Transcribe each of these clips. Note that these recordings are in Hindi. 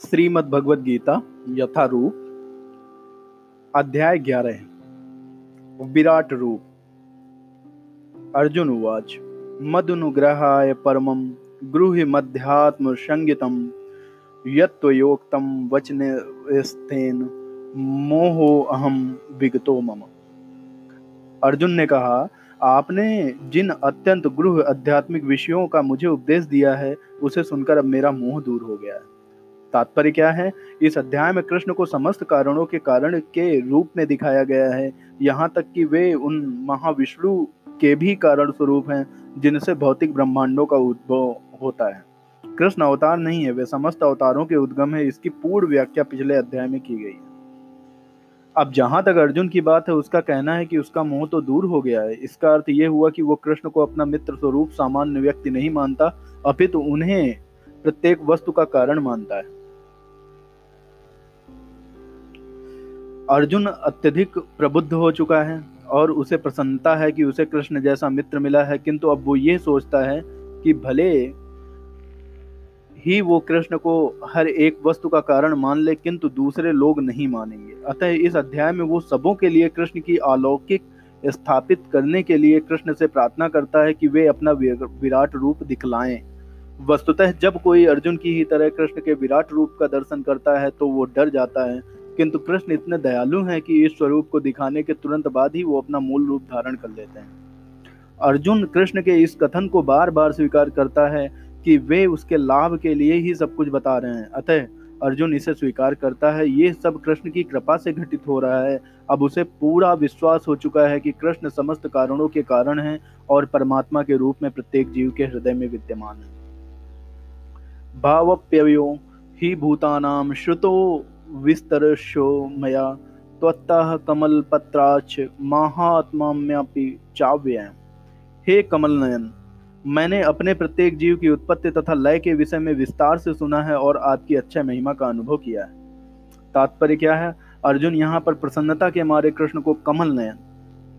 श्रीमद् भगवद गीता यथारूप, अध्याय ग्यारह, विराट रूप। अर्जुन उवाच, मदनुग्रहाय परमं गृह मध्यात्म संगीतम यत्वयोक्तम वचन मोहो अहम विगतो मम। अर्जुन ने कहा, आपने जिन अत्यंत गृह आध्यात्मिक विषयों का मुझे उपदेश दिया है, उसे सुनकर अब मेरा मोह दूर हो गया है। तात्पर्य क्या है? इस अध्याय में कृष्ण को समस्त कारणों के कारण के रूप में दिखाया गया है। यहाँ तक कि वे उन महाविष्णु के भी कारण स्वरूप हैं, जिनसे भौतिक ब्रह्मांडों का उद्भव होता है। कृष्ण अवतार नहीं है, वे समस्त अवतारों के उद्गम है, इसकी पूर्ण व्याख्या पिछले अध्याय में की गई है। अब जहाँ तक अर्जुन की बात है, उसका कहना है कि उसका मोह तो दूर हो गया है। इसका अर्थ यह हुआ कि वो कृष्ण को अपना मित्र स्वरूप सामान्य व्यक्ति नहीं मानता, अपितु उन्हें प्रत्येक वस्तु का कारण मानता है। अर्जुन अत्यधिक प्रबुद्ध हो चुका है और उसे प्रसन्नता है कि उसे कृष्ण जैसा मित्र मिला है, किंतु अब वो ये सोचता है कि भले ही वो कृष्ण को हर एक वस्तु का कारण मान ले, किंतु दूसरे लोग नहीं मानेंगे। अतः इस अध्याय में वो सबों के लिए कृष्ण की अलौकिक स्थापित करने के लिए कृष्ण से प्रार्थना करता है कि वे अपना विराट रूप दिखलाएँ। वस्तुतः जब कोई अर्जुन की ही तरह कृष्ण के विराट रूप का दर्शन करता है तो वो डर जाता है किंतु कृष्ण इतने दयालु हैं कि इस स्वरूप को दिखाने के तुरंत बाद ही वो अपना मूल रूप धारण कर लेते हैं। अर्जुन कृष्ण के इस कथन को बार बार स्वीकार करता है कि वे उसके लाभ के लिए ही सब कुछ बता रहे हैं। अतः अर्जुन इसे स्वीकार करता है, ये सब कृष्ण की कृपा से घटित हो रहा है। अब उसे पूरा विश्वास हो चुका है कि कृष्ण समस्त कारणों के कारण हैं और परमात्मा के रूप में प्रत्येक जीव के हृदय में विद्यमान है। भावप्यवयो ही भूतानाम श्रुतो विस्तरशो मया त्वत्तः कमलपत्राच महात्माम्यापि चाव्य हे कमल नयन मैंने अपने प्रत्येक जीव की उत्पत्ति तथा लय के विषय में विस्तार से सुना है और आपकी अच्छा महिमा का अनुभव किया है। तात्पर्य क्या है? अर्जुन यहाँ पर प्रसन्नता के मारे कृष्ण को कमल नयन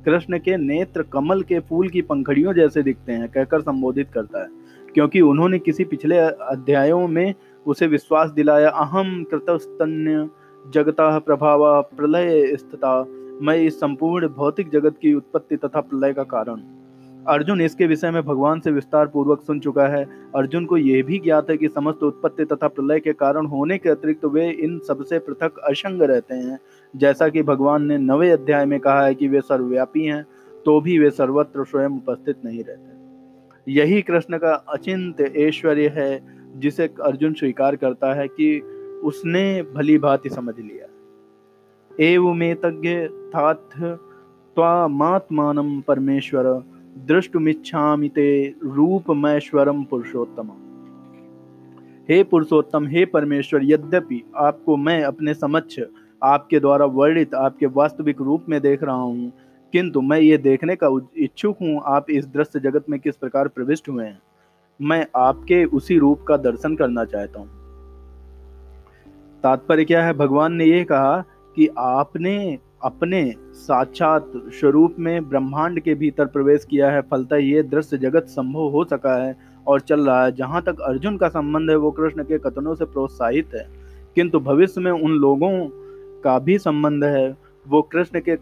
कृष्ण के नेत्र कमल के फूल की पंखड़ियों जैसे दिखते हैं, कहकर संबोधित करता है, क्योंकि उन्होंने किसी पिछले अध्यायों में उसे विश्वास दिलाया अहम कृतस्तन्य जगता प्रभाव प्रलय स्थिता। मैं इस संपूर्ण भौतिक जगत की उत्पत्ति तथा प्रलय का कारण। अर्जुन इसके विषय में भगवान से विस्तार पूर्वक सुन चुका है। अर्जुन को यह भी ज्ञात है कि समस्त उत्पत्ति तथा प्रलय के कारण होने के अतिरिक्त वे इन सबसे पृथक असंग रहते हैं। जैसा कि भगवान ने नवे अध्याय में कहा है कि वे सर्वव्यापी हैं तो भी वे सर्वत्र स्वयं उपस्थित नहीं रहते। यही कृष्ण का अचिंत ऐश्वर्य है। जिसे अर्जुन स्वीकार करता है कि उसने भली भांति समझ लिया। एवमेतज्ञ थाथ त्वात्मान परमेश्वर दृष्टुमिच्छामि ते रूपमैश्वरम पुरुषोत्तम। हे पुरुषोत्तम, हे परमेश्वर, यद्यपि आपको मैं अपने समक्ष आपके द्वारा वर्णित, आपके वास्तविक रूप में देख रहा हूँ, किंतु मैं ये देखने का इच्छुक हूँ, आप इस दृश्य जगत में किस प्रकार प्रविष्ट हुए हैं। मैं आपके उसी रूप का दर्शन करना चाहता हूँ। तात्पर्य क्या है? भगवान ने यह कहा कि आपने अपने साक्षात स्वरूप में ब्रह्मांड के भीतर प्रवेश किया है। फलता ये दृश्य जगत संभव हो सका है और चल रहा है। जहाँ तक अर्जुन का संबंध है, वो कृष्ण के कथनों से प्रोत्साहित है। किंतु भविष्य में उन लोगों का भी संबंध है। वो कृष्ण के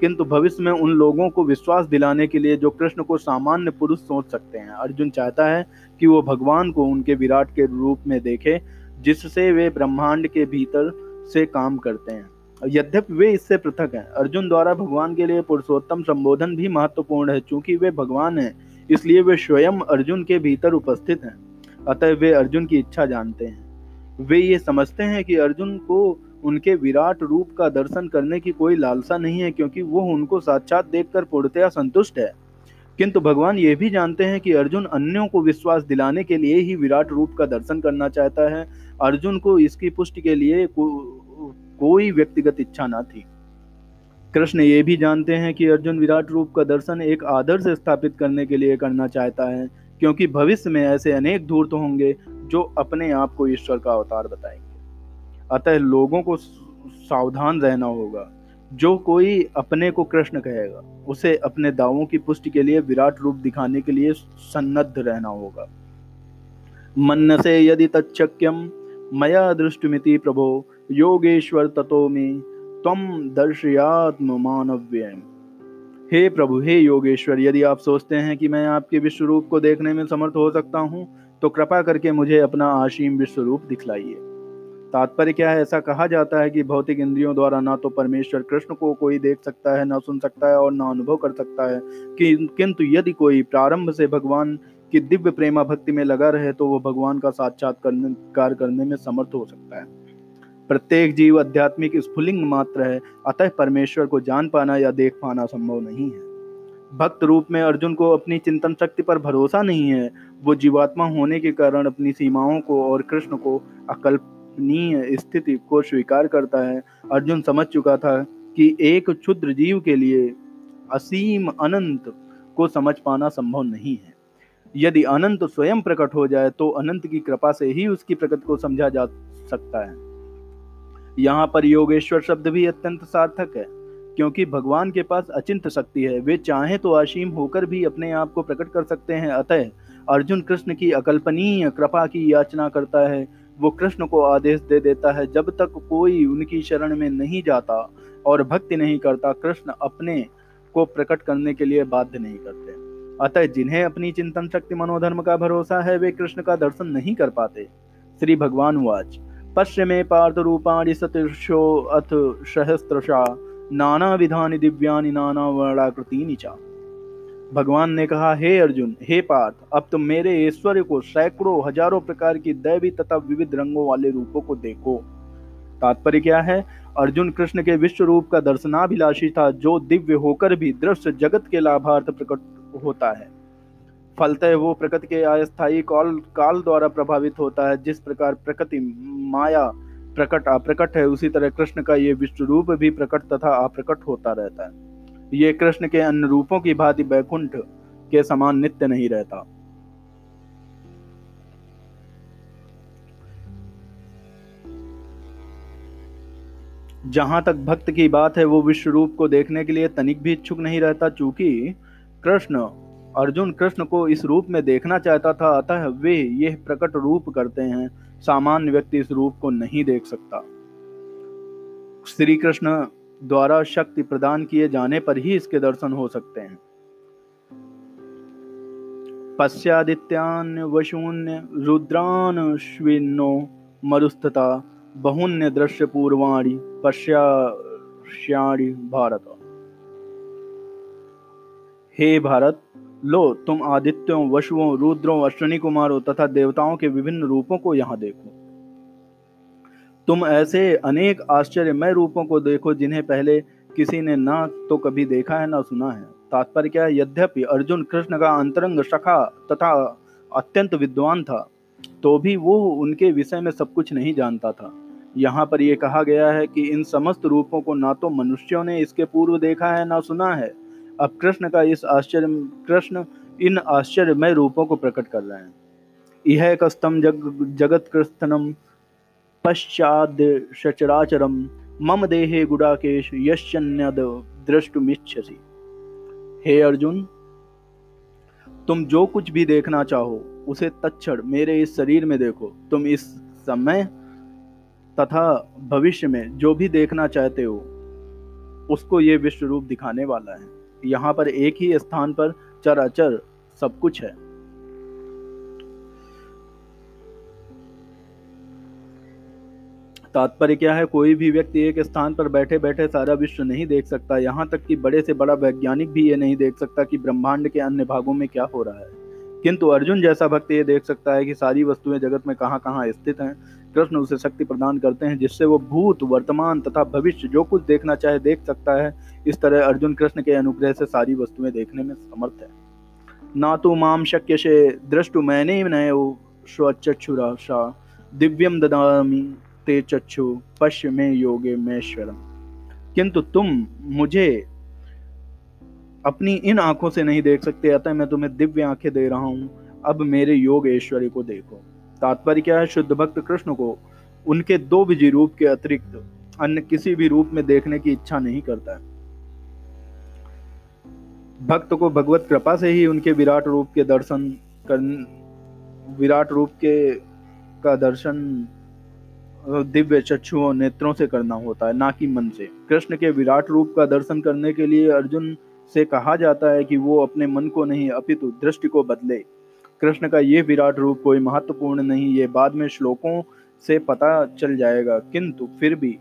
किंतु भविष्य में उन लोगों को विश्वास दिलाने के लिए जो कृष्ण को सामान्य पुरुष सोच सकते हैं। अर्जुन चाहता है कि वो भगवान को उनके विराट के रूप में देखे, जिससे वे ब्रह्मांड के भीतर से काम करते हैं। यद्यपि वे इससे पृथक हैं, अर्जुन द्वारा भगवान के लिए पुरुषोत्तम संबोधन भी महत्वपूर्ण है, चूँकि वे भगवान हैं, इसलिए वे स्वयं अर्जुन के भीतर उपस्थित हैं। अतः वे अर्जुन की इच्छा जानते हैं। वे ये समझते हैं कि अर्जुन को उनके विराट रूप का दर्शन करने की कोई लालसा नहीं है क्योंकि वो उनको साक्षात देखकर पूर्णतया संतुष्ट है। किंतु भगवान ये भी जानते हैं कि अर्जुन अन्यों को विश्वास दिलाने के लिए ही विराट रूप का दर्शन करना चाहता है। अर्जुन को इसकी पुष्टि के लिए को, कोई व्यक्तिगत इच्छा ना थी। कृष्ण ये भी जानते हैं कि अर्जुन विराट रूप का दर्शन एक आदर्श स्थापित करने के लिए करना चाहता है क्योंकि भविष्य में ऐसे अनेक धूर्त होंगे जो अपने आप को ईश्वर का अवतार बताएँगे। अतः लोगों को सावधान रहना होगा। जो कोई अपने को कृष्ण कहेगा, उसे अपने दावों की पुष्टि के लिए, विराट रूप दिखाने के लिए सन्नद्ध रहना होगा। मन से यदि तच्चक्यम मया दृष्टमिति प्रभो, योगेश्वर ततो में तम दर्शयात्म मानव्य हे प्रभु, हे योगेश्वर, यदि आप सोचते हैं कि मैं आपके विश्व रूप को देखने में समर्थ हो सकता हूँ तो कृपा करके मुझे अपना आशीम विश्व रूप दिखलाइए। तात्पर्य क्या है? ऐसा कहा जाता है कि भौतिक इंद्रियों द्वारा ना तो परमेश्वर कृष्ण को कोई देख सकता है, ना सुन सकता है और ना अनुभव कर सकता है। कि किंतु यदि कोई प्रारंभ से भगवान की दिव्य प्रेमा भक्ति में लगा रहे तो वो भगवान का साक्षात्कार करने में समर्थ हो सकता है। प्रत्येक जीव आध्यात्मिक स्फुलिंग मात्र है, अतः परमेश्वर को जान पाना या देख पाना संभव नहीं है। भक्त रूप में अर्जुन को अपनी चिंतन शक्ति पर भरोसा नहीं है। वो जीवात्मा होने के कारण अपनी सीमाओं को और कृष्ण को अकल्पनीय स्थिति को स्वीकार करता है। अर्जुन समझ चुका था कि एक क्षुद्र जीव के लिए असीम अनंत को समझ पाना संभव नहीं है। यदि अनंत स्वयं प्रकट हो जाए तो अनंत की कृपा से ही उसकी प्रकट को समझा जा सकता है। यहाँ पर योगेश्वर शब्द भी अत्यंत सार्थक है, क्योंकि भगवान के पास अचिंत शक्ति है। वे चाहे तो असीम होकर भी अपने आप को प्रकट कर सकते हैं। अतः अर्जुन कृष्ण की अकल्पनीय कृपा की याचना करता है। वो कृष्ण को आदेश दे देता है, जब तक कोई उनकी शरण में नहीं जाता और भक्ति नहीं करता, कृष्ण अपने को प्रकट करने के लिए बाध्य नहीं करते। अतः जिन्हें अपनी चिंतन शक्ति मनोधर्म का भरोसा है, वे कृष्ण का दर्शन नहीं कर पाते। श्री भगवान वाच। पश्चिमे पार्थ रूपाणि सतीर्षो अथ सहस्त्रशा नाना विधानि दिव्यानि नाना वर्णाकृति चा। भगवान ने कहा, हे अर्जुन, हे पार्थ, अब तुम मेरे ऐश्वर्य को सैकड़ों, हज़ारों प्रकार की दैवी तथा विविध रंगों वाले रूपों को देखो। तात्पर्य क्या है? अर्जुन कृष्ण के विश्व रूप का दर्शनाभिलाषी था, जो दिव्य होकर भी दृश्य जगत के लाभार्थ प्रकट होता है। फलतः वो प्रकृति के अस्थायी काल काल द्वारा प्रभावित होता है, जिस प्रकार प्रकृति माया प्रकट अप्रकट है, उसी तरह कृष्ण का ये विश्व रूप भी प्रकट तथा अप्रकट होता रहता है। ये कृष्ण के अन्य रूपों की भांति बैकुंठ के समान नित्य नहीं रहता। जहाँ तक भक्त की बात है, वो विश्व रूप को देखने के लिए तनिक भी इच्छुक नहीं रहता, चूँकि कृष्ण, अर्जुन कृष्ण को इस रूप में देखना चाहता था, अतः वे यह प्रकट रूप करते हैं। सामान्य व्यक्ति इस रूप को नहीं देख सकता। श्री कृष्ण द्वारा शक्ति प्रदान किए जाने पर ही इसके दर्शन हो सकते हैं। पश्चादित्यान वशून्य रुद्रान श्विनो मरुस्थता बहुन्य दृश्य पूर्वाणी पश्याणी भारत। हे भारत, लो, तुम आदित्यों, वशुओं, रुद्रों, अश्विनी कुमारों तथा देवताओं के विभिन्न रूपों को यहाँ देखो। तुम ऐसे अनेक आश्चर्यमय रूपों को देखो जिन्हें पहले किसी ने ना तो कभी देखा है, ना सुना है। तात्पर्य क्या है? यद्यपि अर्जुन कृष्ण का अंतरंग सखा तथा अत्यंत विद्वान था तो भी वो उनके विषय में सब कुछ नहीं जानता था। यहाँ पर यह कहा गया है कि इन समस्त रूपों को ना तो मनुष्यों ने इसके पूर्व देखा है, ना सुना है। अब कृष्ण का इस आश्चर्य, कृष्ण इन आश्चर्यमय रूपों को प्रकट कर रहे हैं। यह कस्तम जग जगत कृष्णम पश्चाद सचराचरम मम देहे गुडाकेश यश्चन्यद दृष्टुमिच्छसी हे अर्जुन, तुम जो कुछ भी देखना चाहो, उसे तत्क्षण मेरे इस शरीर में देखो। तुम इस समय तथा भविष्य में जो भी देखना चाहते हो, उसको ये विश्व रूप दिखाने वाला है। यहाँ पर एक ही स्थान पर चराचर सब कुछ है। तात्पर्य क्या है? कोई भी व्यक्ति एक स्थान पर बैठे बैठे सारा विश्व नहीं देख सकता। यहाँ तक कि बड़े से बड़ा वैज्ञानिक भी ये नहीं देख सकता कि ब्रह्मांड के अन्य भागों में क्या हो रहा है। किंतु अर्जुन जैसा भक्त ये देख सकता है कि सारी वस्तुएँ जगत में कहाँ कहाँ स्थित हैं। कृष्ण उसे शक्ति प्रदान करते हैं, जिससे वो भूत, वर्तमान तथा भविष्य जो कुछ देखना चाहे देख सकता है। इस तरह अर्जुन कृष्ण के अनुग्रह से सारी वस्तुएँ देखने में समर्थ है। ना तो माम शक्य से दृष्टु मैंने नय स्वचक्षुराशा दिव्यम ददामी। ते चक्षु, पश्य में योगे मेश्वरम किंतु तुम मुझे अपनी इन आँखों से नहीं देख सकते, अतः मैं तुम्हें दिव्य आँखें दे रहा हूँ। अब मेरे योग ऐश्वर्य को देखो। तात्पर्य क्या है? शुद्ध भक्त कृष्ण को उनके दो विजय रूप के अतिरिक्त अन्य किसी भी रूप में देखने की इच्छा नहीं करता है। भक्त को भगवत कृपा से ही उनके विराट रूप के दर्शन कर विराट रूप के, का दर्शन दिव्य चक्षुओं नेत्रों से करना होता है, ना कि मन से। कृष्ण के विराट रूप का दर्शन करने के लिए अर्जुन से कहा जाता है कि वो अपने मन को नहीं, अपितु दृष्टि को बदले। कृष्ण का ये विराट रूप कोई महत्वपूर्ण नहीं, ये बाद में श्लोकों से पता चल जाएगा। किंतु फिर भी,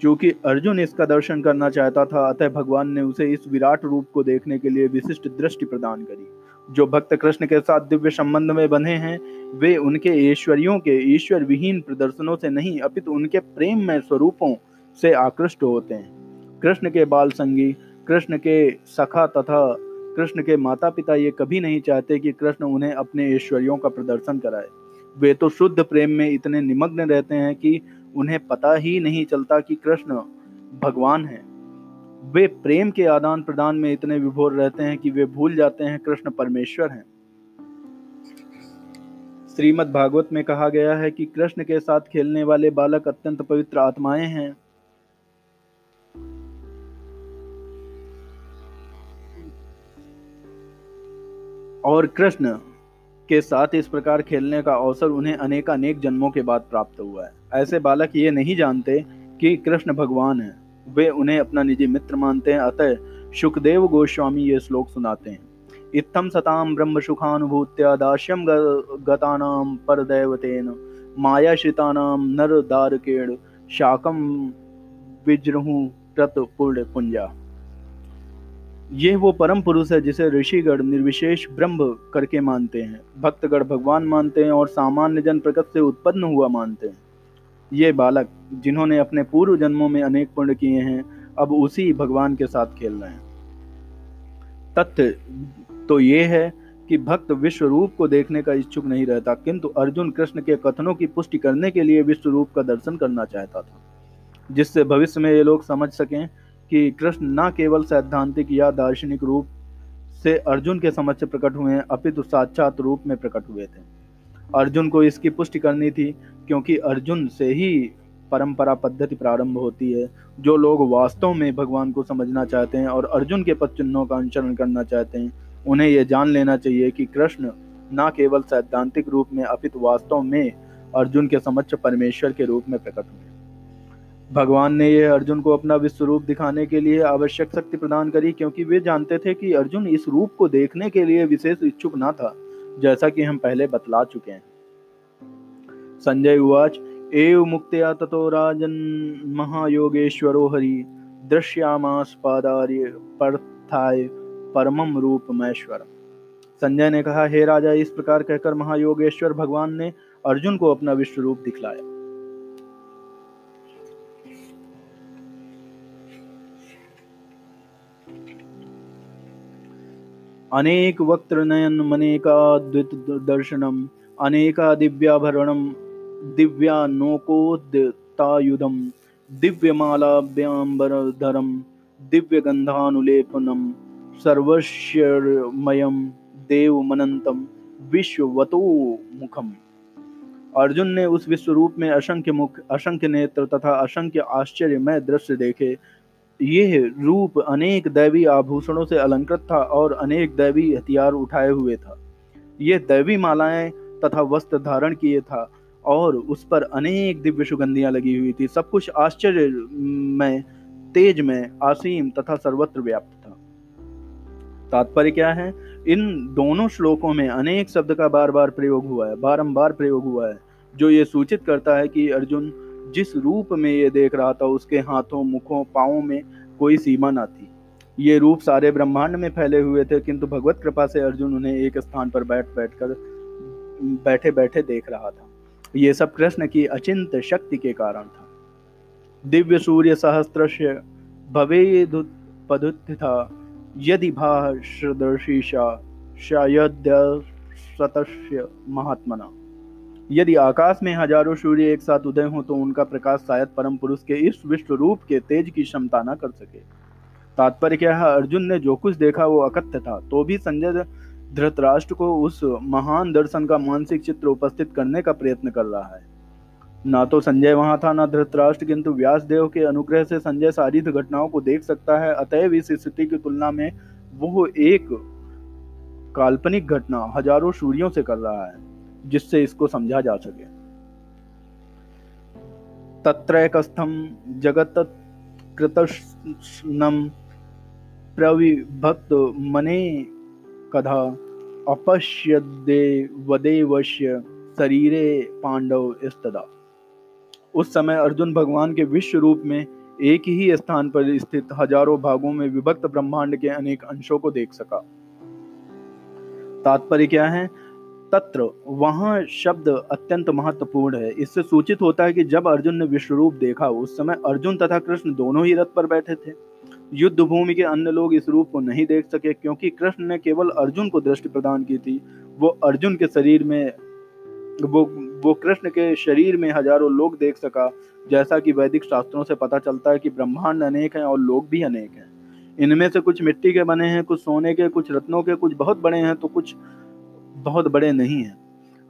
क्योंकि अर्जुन इसका दर्शन करना चाहता था, अतः भगवान ने उसे इस विराट रूप को देखने के लिए विशिष्ट दृष्टि प्रदान करी। जो भक्त कृष्ण के साथ दिव्य संबंध में बने हैं, वे उनके ऐश्वर्यों के ईश्वर विहीन प्रदर्शनों से नहीं, अपितु उनके प्रेम में स्वरूपों से आकृष्ट होते हैं। कृष्ण के बाल संगी, कृष्ण के सखा तथा कृष्ण के माता पिता ये कभी नहीं चाहते कि कृष्ण उन्हें अपने ऐश्वर्यों का प्रदर्शन कराए। वे तो शुद्ध प्रेम में इतने निमग्न रहते हैं कि उन्हें पता ही नहीं चलता कि कृष्ण भगवान है। वे प्रेम के आदान प्रदान में इतने विभोर रहते हैं कि वे भूल जाते हैं कृष्ण परमेश्वर हैं। श्रीमद् भागवत में कहा गया है कि कृष्ण के साथ खेलने वाले बालक अत्यंत पवित्र आत्माएँ हैं। और कृष्ण के साथ इस प्रकार खेलने का अवसर उन्हें अनेक अनेक जन्मों के बाद प्राप्त हुआ है। ऐसे बालक ये नहीं जानते कि कृष्ण भगवान है। वे उन्हें अपना निजी मित्र मानते हैं। अतः सुखदेव गोस्वामी ये श्लोक सुनाते हैं। इत्थम सताम ब्रह्म सुखानुभूत्या दास्यम गतानाम परदैवतेन मायाश्रितानाम नर दारकेण शाकम विज्रहु प्रत पुण्य पुंजा। ये वो परम पुरुष है जिसे ऋषिगढ़ निर्विशेष ब्रह्म करके मानते हैं। भक्तगढ़ भगवान मानते हैं और सामान्य जन प्रकट से उत्पन्न हुआ मानते हैं। ये बालक जिन्होंने अपने पूर्व जन्मों में अनेक पुण्य किए हैं, अब उसी भगवान के साथ खेल रहे हैं। तथ्य तो ये है कि भक्त विश्व रूप को देखने का इच्छुक नहीं रहता, किंतु अर्जुन कृष्ण के कथनों की पुष्टि करने के लिए विश्व रूप का दर्शन करना चाहता था, जिससे भविष्य में ये लोग समझ सकें कि कृष्ण न केवल सैद्धांतिक या दार्शनिक रूप से अर्जुन के समक्ष प्रकट हुए हैं, अपितु साक्षात रूप में प्रकट हुए थे। अर्जुन को इसकी पुष्टि करनी थी, क्योंकि अर्जुन से ही परंपरा पद्धति प्रारंभ होती है, जो लोग वास्तव में भगवान को समझना चाहते हैं और अर्जुन के पद चिन्हों का अनुसरण करना चाहते हैं। उन्हें यह जान लेना चाहिए कि कृष्ण न केवल सैद्धांतिक रूप में, अपित वास्तव में अर्जुन के समक्ष परमेश्वर के रूप में प्रकट हुए। भगवान ने यह अर्जुन को अपना विश्व रूप दिखाने के लिए आवश्यक शक्ति प्रदान करी, क्योंकि वे जानते थे कि अर्जुन इस रूप को देखने के लिए विशेष इच्छुक न था। जैसा कि हम पहले बतला चुके हैं। संजय उवाच, एव मुक्तया ततो राजन महायोगेश्वरो हरि दृश्यामास पादार्य पर्थाय परमम रूप महेश्वर संजय ने कहा, हे राजा, इस प्रकार कहकर महायोगेश्वर भगवान ने अर्जुन को अपना विश्व रूप दिखलाया। अनेक वक्त्रनयन मनेकाद्वित दर्शनम अनेका दिव्याभरणम दिव्यानोकोद्यतायुधम दिव्यगंधानुलेपनम सर्वस्वमयम देवमनंतम विश्ववतो मुखम अर्जुन ने उस विश्व रूप में असंख्य मुख असंख्य नेत्र तथा असंख्य आश्चर्यमय दृश्य देखे। ये रूप अनेक दैवी आभूषणों से अलंकृत था और अनेक दैवी हथियार उठाए हुए था। यह दैवी मालाएँ तथा वस्त्र धारण किए था और उस पर अनेक दिव्य सुगंधियाँ लगी हुई थी। सब कुछ आश्चर्य में तेज में आसीम तथा सर्वत्र व्याप्त था। तात्पर्य क्या है? इन दोनों श्लोकों में अनेक शब्द का बार बार प्रयोग हुआ है, बारंबार प्रयोग हुआ है, जो ये सूचित करता है कि अर्जुन जिस रूप में ये देख रहा था, उसके हाथों, मुखों पाओ में कोई सीमा ना थी। ये रूप सारे ब्रह्मांड में फैले हुए थे, किंतु भगवत कृपा से अर्जुन उन्हें एक स्थान पर बैठ बैठ कर बैठे बैठे देख रहा था। ये सब कृष्ण की अचिंत शक्ति के कारण था। दिव्य सूर्य सहस्त्र भवेदुत्पदुत था यदि भाषदर्शीशा शायद महात्मना। यदि आकाश में हज़ारों सूर्य एक साथ उदय हो तो उनका प्रकाश शायद परम पुरुष के इस विश्व रूप के तेज की क्षमता न कर सके। तात्पर्य क्या है, अर्जुन ने जो कुछ देखा वो अकथ्य था। तो भी संजय धृतराष्ट्र को उस महान दर्शन का मानसिक चित्र उपस्थित करने का प्रयत्न कर रहा है। ना तो संजय वहाँ था, ना धृतराष्ट्र, किंतु व्यास देव के अनुग्रह से संजय सारी घटनाओं को देख सकता है। अतएव इस स्थिति की तुलना में वो एक काल्पनिक घटना हज़ारों सूर्यों से कर रहा है। जिससे इसको समझा जा सके। तत्रैकस्थं जगत्कृतस्नं प्रविभक्तमने कदा अपश्यदेवदेवस्य शरीरे पांडव स्तदा उस समय अर्जुन भगवान के विश्व रूप में एक ही स्थान पर स्थित हज़ारों भागों में विभक्त ब्रह्मांड के अनेक अंशों को देख सका। तात्पर्य क्या है? तत्र वहाँ शब्द अत्यंत महत्वपूर्ण है। इससे सूचित होता है कि जब अर्जुन ने विश्व रूप देखा, उस समय अर्जुन तथा कृष्ण दोनों ही रथ पर बैठे थे। युद्ध भूमि के अन्य लोग इस रूप को नहीं देख सके, क्योंकि कृष्ण ने केवल अर्जुन को दृष्टि प्रदान की थी। वो अर्जुन के शरीर में, वो वो कृष्ण के शरीर में हज़ारों लोग देख सका, जैसा कि वैदिक शास्त्रों से पता चलता है कि ब्रह्मांड अनेक हैं और लोग भी अनेक हैं। इनमें से कुछ मिट्टी के बने हैं, कुछ सोने के, कुछ रत्नों के, कुछ बहुत बड़े हैं तो कुछ बहुत बड़े नहीं हैं।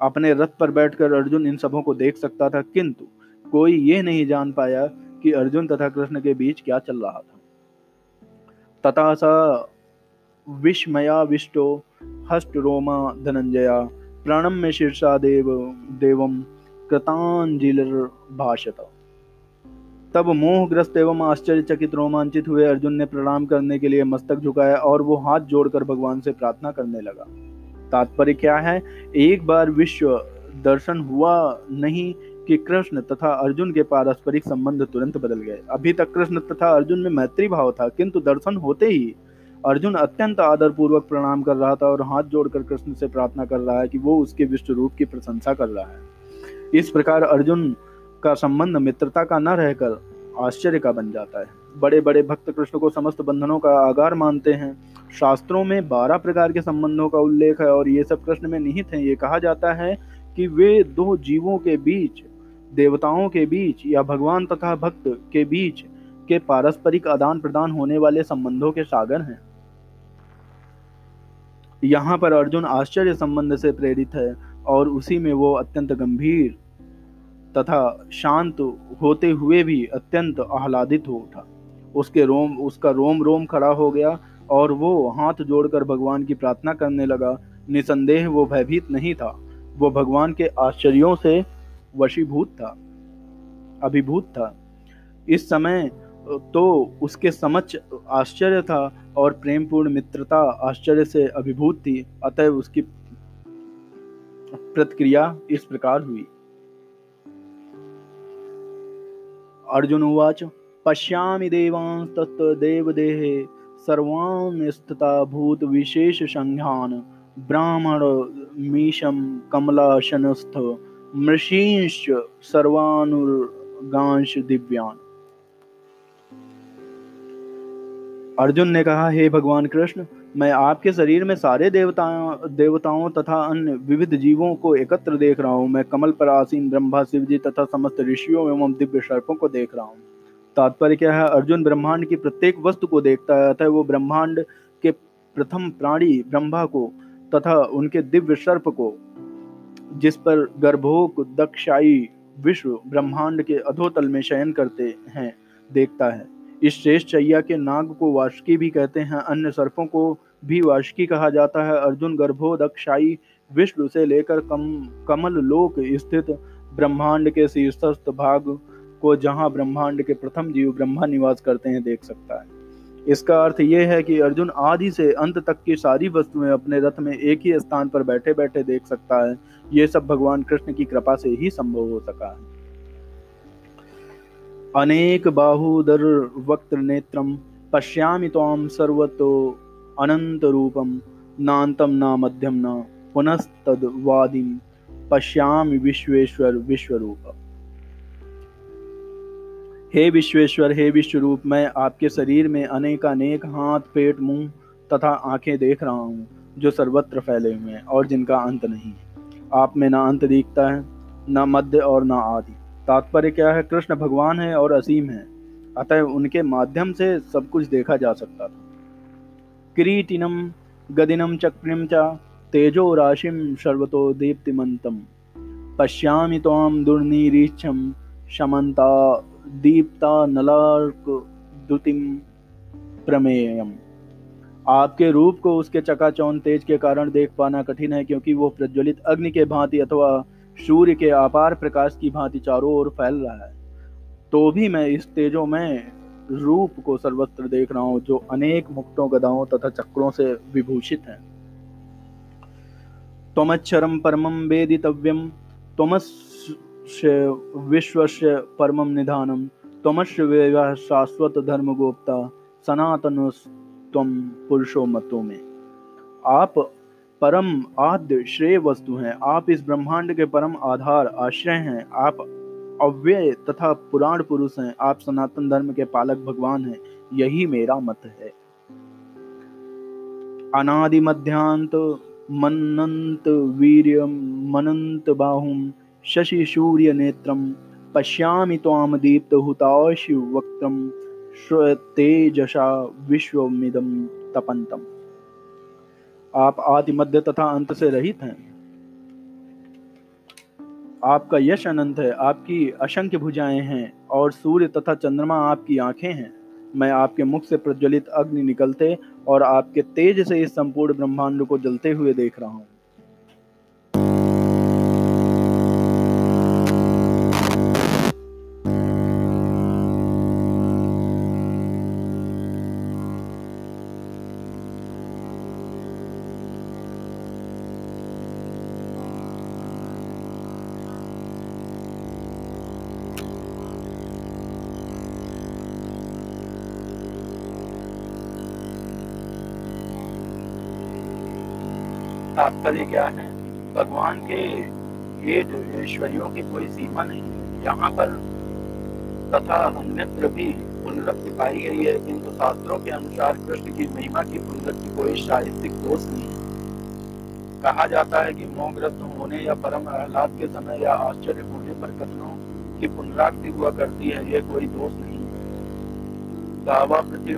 अपने रथ पर बैठकर अर्जुन इन सबों को देख सकता था, किंतु कोई ये नहीं जान पाया कि अर्जुन तथा कृष्ण के बीच क्या चल रहा था। तथा स विस्मया विष्टो हस्ट रोमा धनंजया प्राणम में शीर्षा देव देवम कृतांजिल भाषत तब मोहग्रस्त एवं आश्चर्यचकित रोमांचित हुए अर्जुन ने प्रणाम करने के लिए मस्तक झुकाया और वो हाथ जोड़कर भगवान से प्रार्थना करने लगा। तात्पर्य क्या है? एक बार विश्व दर्शन हुआ नहीं कि कृष्ण तथा अर्जुन के पारस्परिक संबंध तुरंत बदल गए। अभी तक कृष्ण तथा अर्जुन में मैत्री भाव था, किंतु दर्शन होते ही अर्जुन अत्यंत आदर पूर्वक प्रणाम कर रहा था और हाथ जोड़कर कृष्ण से प्रार्थना कर रहा है कि वो उसके विश्व रूप की प्रशंसा कर रहा है। इस प्रकार अर्जुन का संबंध मित्रता का न रहकर आश्चर्य का बन जाता है। बड़े बड़े भक्त कृष्ण को समस्त बंधनों का आगार मानते हैं। शास्त्रों में बारह प्रकार के संबंधों का उल्लेख है और ये सब कृष्ण में निहित है। ये कहा जाता है कि वे दो जीवों के बीच, देवताओं के बीच या भगवान तथा भक्त के बीच के पारस्परिक आदान प्रदान होने वाले संबंधों के सागर हैं। यहाँ पर अर्जुन आश्चर्य संबंध से प्रेरित है और उसी में वो अत्यंत गंभीर तथा शांत होते हुए भी अत्यंत आह्लादित हो उठा। उसके रोम, उसका रोम रोम खड़ा हो गया और वो हाथ जोड़कर भगवान की प्रार्थना करने लगा। निसंदेह वो भयभीत नहीं था। वो भगवान के आश्चर्यों से वशीभूत था, अभिभूत था। इस समय तो उसके समक्ष आश्चर्य था और प्रेमपूर्ण मित्रता आश्चर्य से अभिभूत थी। अतः उसकी प्रतिक्रिया इस प्रकार हुई। अर्जुन उवाच, पश्यामि देवांस तत्र देवदेहे सर्वान् स्थिता भूत विशेष संज्ञान, ब्राह्मण मीशम कमलाशनस्थ, मृषींश्च सर्वानुर्गांश दिव्यान। अर्जुन ने कहा, हे भगवान कृष्ण, मैं आपके शरीर में सारे देवताओं देवताओं तथा अन्य विविध जीवों को एकत्र देख रहा हूँ। मैं कमल पर आसीन ब्रह्मा शिव जी तथा समस्त ऋषियों एवं दिव्य सर्पों को देख रहा हूँ। तात्पर्य क्या है? अर्जुन ब्रह्मांड की प्रत्येक वस्तु को देखता है अतः वो ब्रह्मांड के प्रथम प्राणी ब्रह्मा को तथा उनके दिव्य सर्प को, जिस पर गर्भोक दक्षाई विश्व ब्रह्मांड के अधोतल में शयन करते हैं, देखता है। इस श्रेष्ठ चैया के नाग को वार्षिकी भी कहते हैं, अन्य सर्पों को भी वार्षिकी कहा जाता है। अर्जुन गर्भोदक्षाई विष्णु से लेकर कम, कमल लोक स्थित ब्रह्मांड के शीर्षस्थ भाग को जहाँ ब्रह्मांड के प्रथम जीव ब्रह्मा निवास करते हैं देख सकता है। इसका अर्थ यह है कि अर्जुन आदि से अंत तक की सारी वस्तुएँ अपने रथ में एक ही स्थान पर बैठे बैठे देख सकता है। ये सब भगवान कृष्ण की कृपा से ही संभव हो सका है। अनेक बाहुदर वक्त नेत्रम, पश्यामि ताम सर्वतो अनंत रूपम नान्तम न मध्यम न पुनस्तवादिम पश्यामि विश्वेश्वर विश्वरूप। हे विश्वेश्वर, हे विश्वरूप, मैं आपके शरीर में अनेक अनेक हाथ, पेट, मुँह तथा आँखें देख रहा हूँ, जो सर्वत्र फैले हुए हैं और जिनका अंत नहीं है। आप में ना अंत दिखता है, न मध्य और न आदि। तात्पर्य क्या है? कृष्ण भगवान है और असीम है। अतः उनके माध्यम से सब कुछ देखा जा सकता था। किरीटिनम, गदिनम चक्रिम चा, तेजो राशिम सर्वतो दीप्तिमंतम। पश्यामि ताम दुर्निरीक्षम शमंता दीप्ता नलार्क दुतिम प्रमेयम। आपके रूप को उसके चकाचौन तेज के कारण देख पाना कठिन है क्योंकि वो प्रज्वलित अग्नि के भांति अथवा सूर्य के अपार प्रकाश की भांति चारों ओर फैल रहा है। तो भी मैं इस तेजो में रूप को सर्वत्र देख रहा हूँ, जो अनेक मुक्तों गदाओं तथा चक्रों से विभूषित है। त्वमक्षरम परमम वेदितव्यम त्वमस्य विश्वस्य परमम निधानम त्वमस्य शाश्वत धर्म गोप्ता सनातन तम पुरुषो मतों में। आप परम आद्य श्रेय वस्तु हैं, आप इस ब्रह्मांड के परम आधार आश्रय हैं, आप अव्यय तथा पुराण पुरुष हैं, आप सनातन धर्म के पालक भगवान हैं, यही मेरा मत है। अनादि मध्यांत मनंत वीर्य मनंत बाहुम शशि सूर्य नेत्रम पश्यामि ताम दीप्त हुताश वक्त्रम तेजसा विश्वमिदम तपंतम आप आदि मध्य तथा अंत से रहित हैं। आपका यश अनंत है, आपकी असंख्य भुजाएँ हैं, और सूर्य तथा चंद्रमा आपकी आँखें हैं। मैं आपके मुख से प्रज्वलित अग्नि निकलते और आपके तेज से इस संपूर्ण ब्रह्मांड को जलते हुए देख रहा हूँ। तात्पर्य क्या है? भगवान के ये ऐश्वर्यों की कोई सीमा नहीं यहाँ पर तथा अन्यत्र भी पुनरक्ति पाई गई है, किंतु शास्त्रों के अनुसार कृष्ण की महिमा की पुनरक्ति कोई साहित्यिक दोष नहीं है। कहा जाता है कि मोहग्रस्त होने या परम आह्लाद के समय या आश्चर्य होने पर कथनों की पुनराक्ति हुआ करती है, यह कोई दोष नहीं दावा पृथ्वी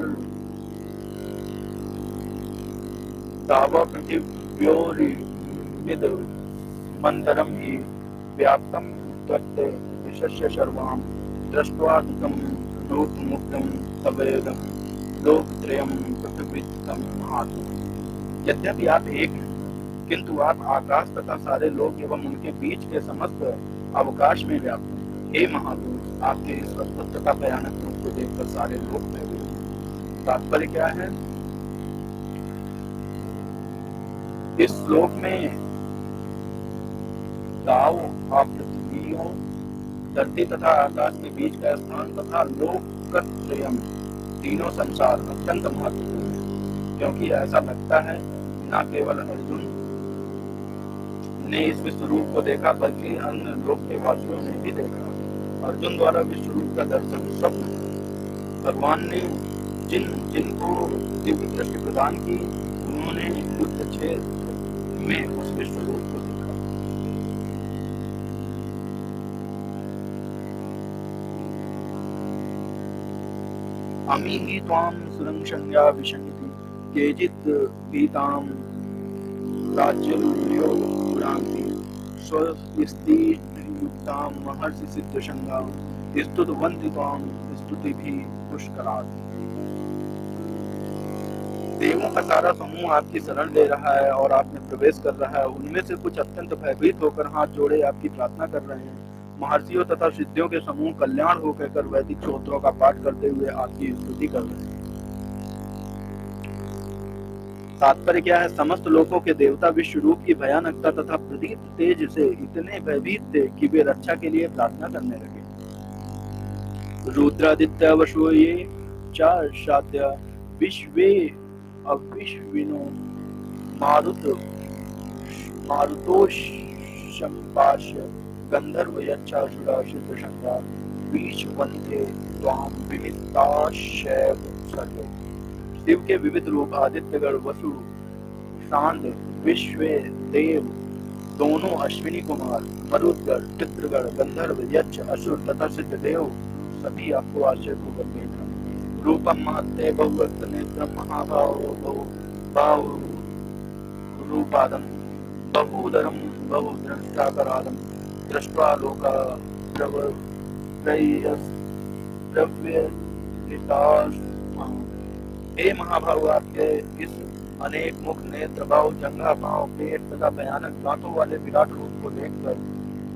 दावा पृथ्वी यद्यपि आप एक किंतु आप आकाश तथा सारे लोग एवं उनके बीच के समस्त अवकाश में व्याप्त हैं। हे महादूत आपके इस अद्भुत का भयानक रूप को देखकर सारे लोग तात्पर्य क्या है? इस श्लोक में गाँव और पृथ्वी धरती तथा आकाश के बीच का स्थान तथा लोक तीनों संसार अत्यंत महत्वपूर्ण है, क्योंकि ऐसा लगता है न केवल अर्जुन ने इस विश्व रूप को देखा, बल्कि अन्य लोक के वासियों ने भी देखा। अर्जुन द्वारा विश्व रूप का दर्शन स्वप्न भगवान ने जिन जिनको दिव्य दृष्टि प्रदान की, उन्होंने युद्ध क्षेत्र में। उस विश्व रूप को देखा अमीहि त्वां सुरंशन्या विशन्ति। केचित् भीतां राज्यलुल्यो पुरान्ति। स्वस्तियुक्तां महर्षि सिद्धशङ्गां। स्तुतवन्ति त्वां स्तुतिभिः पुष्करात्। देवों का सारा समूह आपकी शरण ले रहा है और आप में प्रवेश कर रहा है। उनमें से कुछ अत्यंत भयभीत होकर हाथ जोड़े आपकी प्रार्थना कर रहे हैं। महर्षियों तथा सिद्धियों के समूह कल्याण हो कहकर वैदिक चौत्रों का पाठ करते हुए आपकी स्तुति कर रहे हैं। तात्पर्य क्या है? समस्त लोगों के देवता विश्व रूप की भयानकता तथा प्रदीप तेज से इतने भयभीत थे कि वे रक्षा के लिए प्रार्थना करने लगे। रुद्रादित्य वशो ये चार विश्व मारुत शिव के विविध रूप आदित्यगढ़ वसु शांत विश्व, देव, दोनों अश्विनी कुमार मरुदगढ़ चित्रगढ़ गंधर्व यक्ष असुर तथा सिद्ध देव, सभी आपको आश्चर्य होकर देख रूपम महत्ते नेत्रम महाभावो बहु बाहु रूपादम बहुदरम बहुद्रष्टाकरादम दृष्ट्वा लोका द्रव द्रव्य हे महाभाव, आपके इस अनेक मुख नेत्र भाव जंगा भाव, पेट तथा भयानक दांतों वाले विराट रूप को देखकर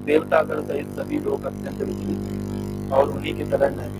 देवतागण सहित सभी लोग अत्यंत विचलित और उन्हीं की तरह मैं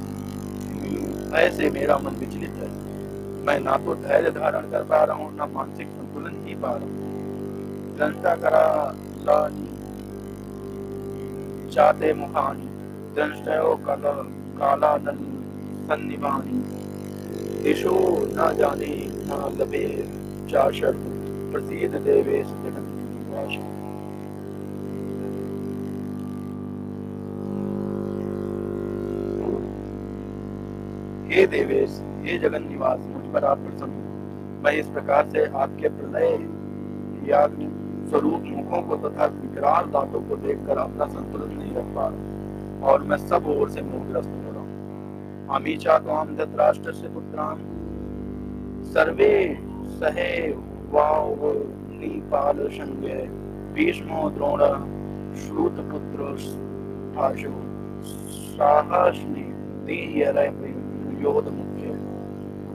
ऐसे मेरा मन विचलित है। मैं ना तो धैर्य धारण कर पा रहा हूँ, ना मानसिक संतुलन ही पा रहा हूँ। दंता करा लानी चाते मुखानी दंष्टयो कल, काला सन्निभानी दिशो न जाने, न लबे चाशर प्रसीद देवेश जगन्निवास हे देवेश, हे जगन निवास मुझ पर आप प्रसन्न मैं इस प्रकार से आपके प्रलय या स्वरूप मुखों को तथा विकराल दांतों को देखकर अपना संतुलन नहीं रख पा रहा और मैं सब ओर से मोहग्रस्त हो रहा हूँ। अमीचा तो हम धृतराष्ट्र से पुत्रान। सर्वे सहे वाव नीपाल संजय भीष्मो द्रोण श्रुतपुत्र पाशु साहसनि तीयरय मुख्य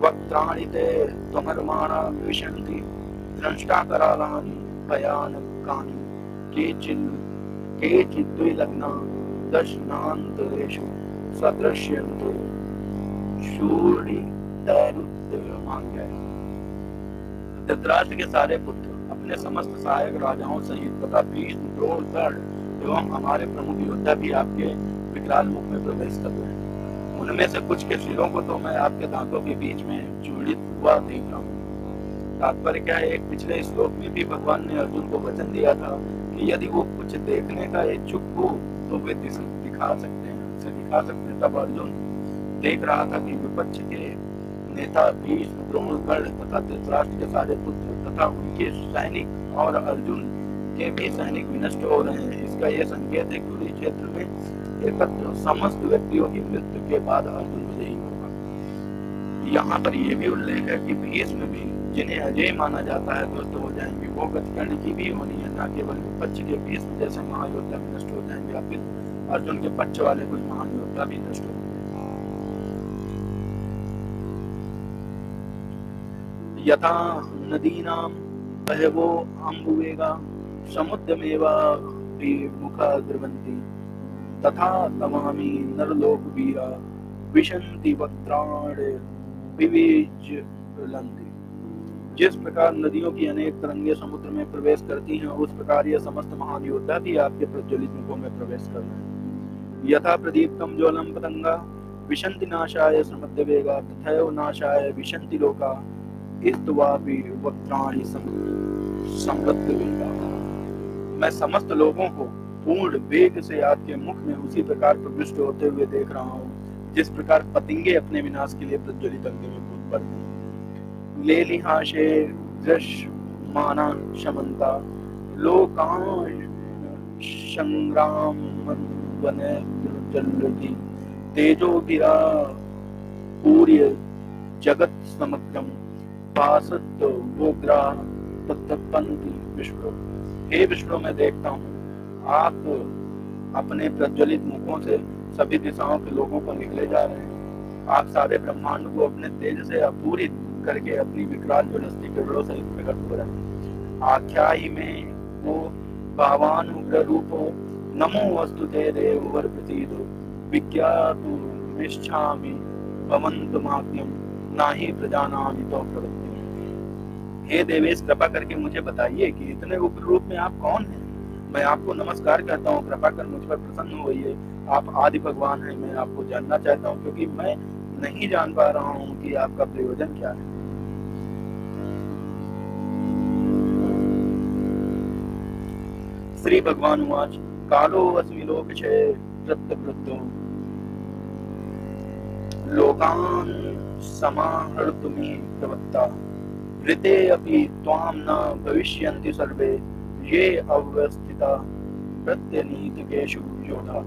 वक्त्राणि ते त्वमर्माणा विशन्ति धृतराष्ट्र के सारे पुत्र, अपने समस्त सहायक राजाओं सहित तथा भीष्म, द्रोण, कर्ण एवं हमारे प्रमुख योद्धा भी आपके विकराल मुख में प्रवेश कर रहे हैं। उनमें से कुछ के सिरों को तो मैं आपके दांतों के बीच में चूड़ित हुआ देख रहा हूँ तात्पर्य क्या है? एक पिछले श्लोक में भी भगवान ने अर्जुन को वचन दिया था कि यदि वो कुछ देखने का इच्छुक हो तो वे दिखा सकते हैं, उसे दिखा सकते हैं। तब अर्जुन देख रहा था कि विपक्ष के नेता भीष्म द्रोण कर्ण तथा धृतराष्ट्र के सारे पुत्र तथा उनके सैनिक और अर्जुन के भी सैनिक विनष्ट हो रहे हैं। इसका यह संकेत है कुरुक्षेत्र में एकत्र समस्त व्यक्तियों की मृत्यु के बाद अर्जुन विजयी होगा। यहाँ पर यह भी उल्लेख है कि भीष्म भी जिन्हें अजय माना जाता है ध्वस्त हो जाएँगे वो गतिकर्ण की भी होनी है, न केवल विपक्ष के भीष्म जैसे महायोद्धा भी नष्ट हो जाएँगे, या फिर अर्जुन के पक्ष वाले कुछ महान योद्धा भी नष्ट हो यथा नदीनाम बहवो अम्बुवेगा समुद्रमेवा मुखा द्रवंती तथा तमामी नरलोक वीरा विशंति वक्त्राण विवेज जिस प्रकार नदियों की अनेक तरंगे समुद्र में प्रवेश करती हैं, उस प्रकार यह समस्त महान योद्धा भी आपके प्रज्वलित मुखों में प्रवेश कर रहे हैं। यथा प्रदीप कम ज्वलम पतंगा विशंति नाशाय समद्य वेगा तथा नाशाय विशंति लोका इस्तवापि वक्त्राणि संबद्ध वेगा। मैं समस्त लोगों को पूर्ण वेग से आपके मुख में उसी प्रकार प्रविष्ट होते हुए देख रहा हूँ, जिस प्रकार पतिंगे अपने विनाश के लिए प्रज्वलित अग्नि में कूद पड़ते ले लिहाशे माना शमंता संग्राम तेजो गिरा, पूर्य जगत समग्रम। पासत वोग्रा तत्पंथी विष्णु। हे विष्णु, मैं देखता हूँ। आप अपने प्रज्वलित मुखों से सभी दिशाओं के लोगों को निकले जा रहे हैं। आप सारे ब्रह्मांड को अपने तेज से अपूरित करके अपनी विकराल ज्वलस्ती किरणों से प्रकट हो रहे हैं। आख्या ही में वो भावान उग्र रूपो नमो वस्तु ते देव वर प्रतीत विज्ञातु निष्ठामि भवंत माध्यम ना ही प्रजानामि तो प्रवृत्ति हे देवेश, कृपा करके मुझे बताइए कि इतने उग्र रूप में आप कौन हैं? मैं आपको नमस्कार कहता हूँ, कृपा कर मुझ पर प्रसन्न होइए। आप आदि भगवान हैं, मैं आपको जानना चाहता हूँ, क्योंकि मैं नहीं जान पा रहा हूँ कि आपका प्रयोजन क्या है। श्री भगवान उवाच, कालो अस्मि लोक प्रत्यवृत्तो लोकान समाहर्तुमि प्रवक्ता। ऋते अपि त्वां न भविष्यन्ति सर्वे। ये अव्यस्थिता प्रत्यनीतिकेषु योधा